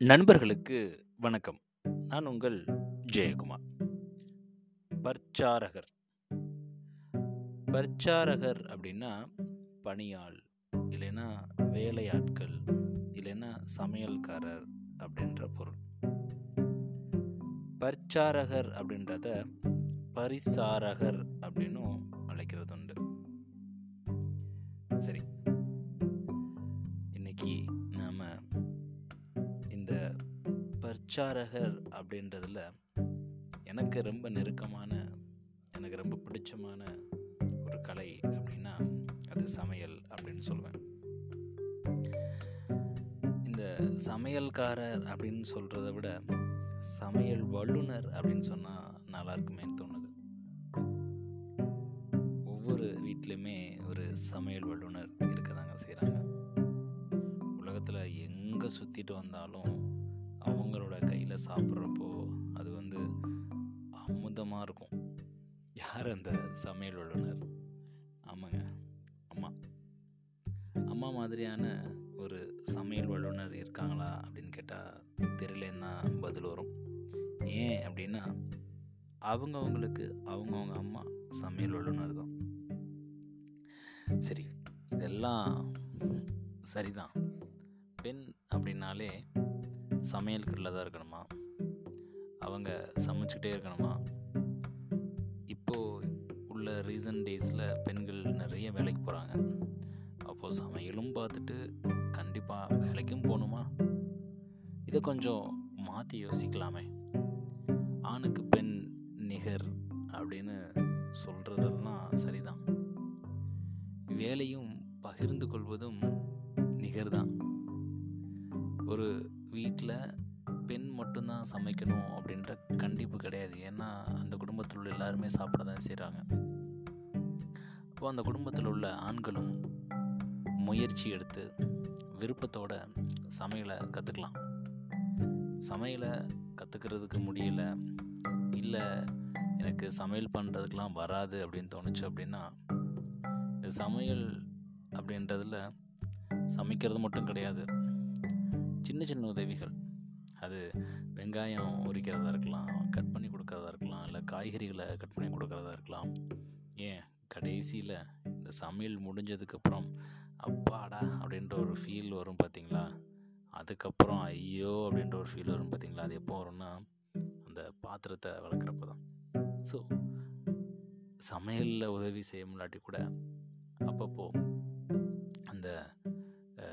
நண்பர்களுக்கு வணக்கம். நான் உங்கள் ஜெயக்குமார். பர்ச்சாரகர் பர்ச்சாரகர் அப்படின்னா பணியாள் இல்லைன்னா வேலையாட்கள் இல்லைன்னா சமையல்காரர் அப்படின்ற பொருள். பர்ச்சாரகர் அப்படின்றத பரிசாரகர் அப்படின்னும் அழைக்கிறது உண்டு சரி உச்சாரகர் அப்படின்றதுல எனக்கு ரொம்ப நெருக்கமான எனக்கு ரொம்ப பிடிச்சமான ஒரு கலை அப்படின்னா அது சமையல் அப்படின்னு சொல்லுவேன் இந்த சமையல்காரர் அப்படின்னு சொல்கிறத விட சமையல் வல்லுனர் அப்படின்னு சொன்னால் நல்லா இருக்குமேன்னு தோணுது. ஒவ்வொரு வீட்லேயுமே ஒரு சமையல் வல்லுனர் இருக்க தாங்க செய்கிறாங்க உலகத்தில் எங்கே சுற்றிட்டு வந்தாலும் சாப்பிட்றப்போ அது வந்து அமுதமாக இருக்கும். யார் அந்த சமையல் வல்லுனர் ஆமாங்க அம்மா. அம்மா மாதிரியான ஒரு சமையல் வல்லுனர் இருக்காங்களா அப்படின்னு கேட்டால் தெரியலன்னு தான் பதில் வரும். ஏன் அப்படின்னா அவங்கவுங்களுக்கு அவங்கவுங்க அம்மா சமையல் வல்லுனர் தான். சரி இதெல்லாம் சரிதான். பெண் அப்படின்னாலே சமையல்கட்டில் தான் இருக்கணுமா? அவங்க சமைச்சிக்கிட்டே இருக்கணுமா? இப்போது உள்ள ரீசன்ட் டேஸில் பெண்கள் நிறைய வேலைக்கு போகிறாங்க அப்போது சமையலும் பார்த்துட்டு கண்டிப்பாக வேலைக்கும் போகணுமா? இதை கொஞ்சம் மாற்றி யோசிக்கலாமே. ஆணுக்கு பெண் நிகர் அப்படின்னு சொல்கிறதெல்லாம் சரிதான். வேலையும் பகிர்ந்து கொள்வதும் நிகர் தான் ஒரு வீட்டில் பெண் மட்டும்தான் சமைக்கணும் அப்படின்ற கண்டிப்பு கிடையாது. ஏன்னா அந்த குடும்பத்தில் உள்ள எல்லாருமே சாப்பிட தான் செய்கிறாங்க அப்போ அந்த குடும்பத்தில் உள்ள ஆண்களும் முயற்சி எடுத்து விருப்பத்தோட சமையலை கற்றுக்கலாம் சமையலை கற்றுக்கிறதுக்கு முடியல இல்லை எனக்கு சமையல் பண்ணுறதுக்கெலாம் வராது அப்படின்னு தோணுச்சு அப்படின்னா இந்த சமையல் அப்படின்றதில் சமைக்கிறது மட்டும் கிடையாது. சின்ன சின்ன உதவிகள். அது வெங்காயம் உரிக்கிறதா இருக்கலாம் கட் பண்ணி கொடுக்கறதா இருக்கலாம் இல்லை காய்கறிகளை கட் பண்ணி கொடுக்கறதா இருக்கலாம். ஏன்? கடைசியில் இந்த சமையல் முடிஞ்சதுக்கப்புறம் அப்பாடா அப்படின்ற ஒரு ஃபீல் வரும் பார்த்தீங்களா அதுக்கப்புறம் ஐயோ அப்படின்ற ஒரு ஃபீல் வரும் பார்த்தீங்களா அது எப்போ வரும்னா அந்த பாத்திரத்தை வளர்க்குறப்ப தான். ஸோ சமையலில் உதவி செய்ய முன்னாடி கூட அப்பப்போ அந்த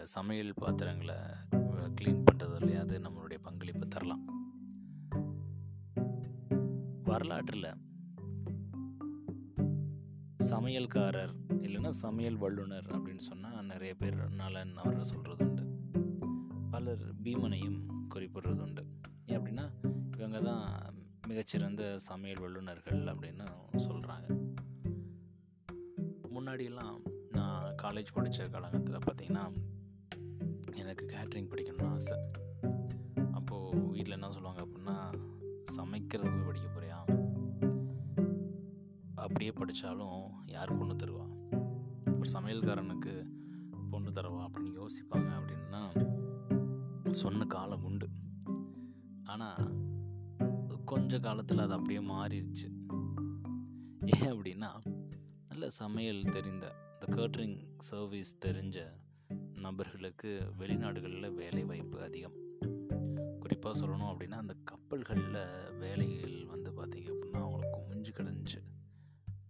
சமையல் பாத்திரங்களை க்ளீன் பண்ணுறதுலையாவது நம்மளுடைய பங்களிப்பு தரலாம். வரலாற்றில் சமையல்காரர் இல்லைன்னா சமையல் வல்லுனர் அப்படின்னு சொன்னால் நிறைய பேர் நலன் அவர்கள் சொல்கிறது உண்டு பலர் பீமனையும் குறிப்பிடுறது உண்டு அப்படின்னா இவங்க தான் மிகச்சிறந்த சமையல் வல்லுனர்கள் அப்படின்னு சொல்கிறாங்க முன்னாடியெல்லாம் நான் காலேஜ் படித்த காலகட்டத்தில் பார்த்தீங்கன்னா எனக்கு கேட்ரிங் படிக்கணும்னு ஆசை. அப்போது வீட்டில் என்ன சொல்லுவாங்க அப்படின்னா சமைக்கிறது போய் படிக்க போறியா? அப்படியே படித்தாலும் யார் பொண்ணு தருவா? ஒரு சமையல்காரனுக்கு பொண்ணு தருவா அப்படின்னு யோசிப்பாங்க அப்படின்னா சொன்ன காலம் உண்டு. ஆனால் கொஞ்ச காலத்தில் அது அப்படியே மாறிடுச்சு. ஏன் அப்படின்னா நல்ல சமையல் தெரிந்த இந்த கேட்ரிங் சர்வீஸ் தெரிஞ்ச நபர்களுக்கு வெளிநாடுகளில் வேலை வாய்ப்பு அதிகம். குறிப்பாக சொல்லணும் அப்படின்னா அந்த கப்பல்களில் வேலைகள் வந்து பார்த்திங்க அப்படின்னா அவங்களுக்கு குமிஞ்சு கிடந்துச்சு.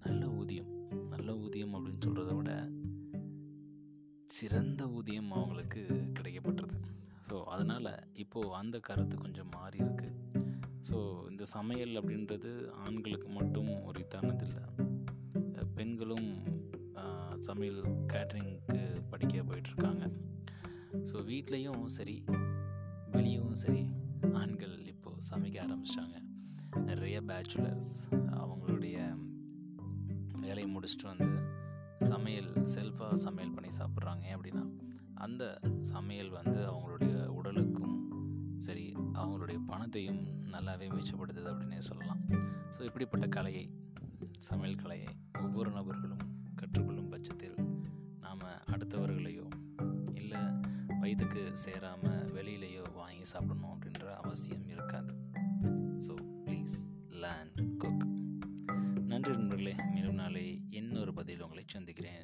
நல்ல ஊதியம். நல்ல ஊதியம் அப்படின்னு சொல்கிறத விட சிறந்த ஊதியம் அவங்களுக்கு கிடைக்கப்பட்டது. ஸோ அதனால் இப்போது அந்த கருத்து கொஞ்சம் மாறி இருக்கு. ஸோ இந்த சமையல் அப்படின்றது ஆண்களுக்கு மட்டும் ஒரு இதானதில்லை பெண்களும் சமையல் கேட்ரிங்க்கு படிக்க போயிட்டுருக்காங்க வீட்லேயும் சரி வெளியவும் சரி ஆண்கள் இப்போது சமைக்க ஆரம்பிச்சிட்டாங்க. நிறைய பேச்சுலர்ஸ் அவங்களுடைய வேலையை முடிச்சுட்டு வந்து சமையல் செல்ஃபாக சமையல் பண்ணி சாப்பிட்றாங்க ஏன் அப்படின்னா அந்த சமையல் வந்து அவங்களுடைய உடலுக்கும் சரி அவங்களுடைய பணத்தையும் நல்லாவே மிச்சப்படுத்துது அப்படின்னே சொல்லலாம். ஸோ இப்படிப்பட்ட கலையை சமையல் கலையை ஒவ்வொரு நபர்களும் கற்றுக்கொள்ளும் பட்சத்தில் நாம் அடுத்தவர்கள் வயதுக்கு சேராமல் வெளியிலையோ வாங்கி சாப்பிடணும் அப்படின்ற அவசியம் இருக்காது. ஸோ ப்ளீஸ் லேன் குக் நன்றி நண்பர்களே மேலும் நாளை இன்னொரு பதில் உங்களை சந்திக்கிறேன்.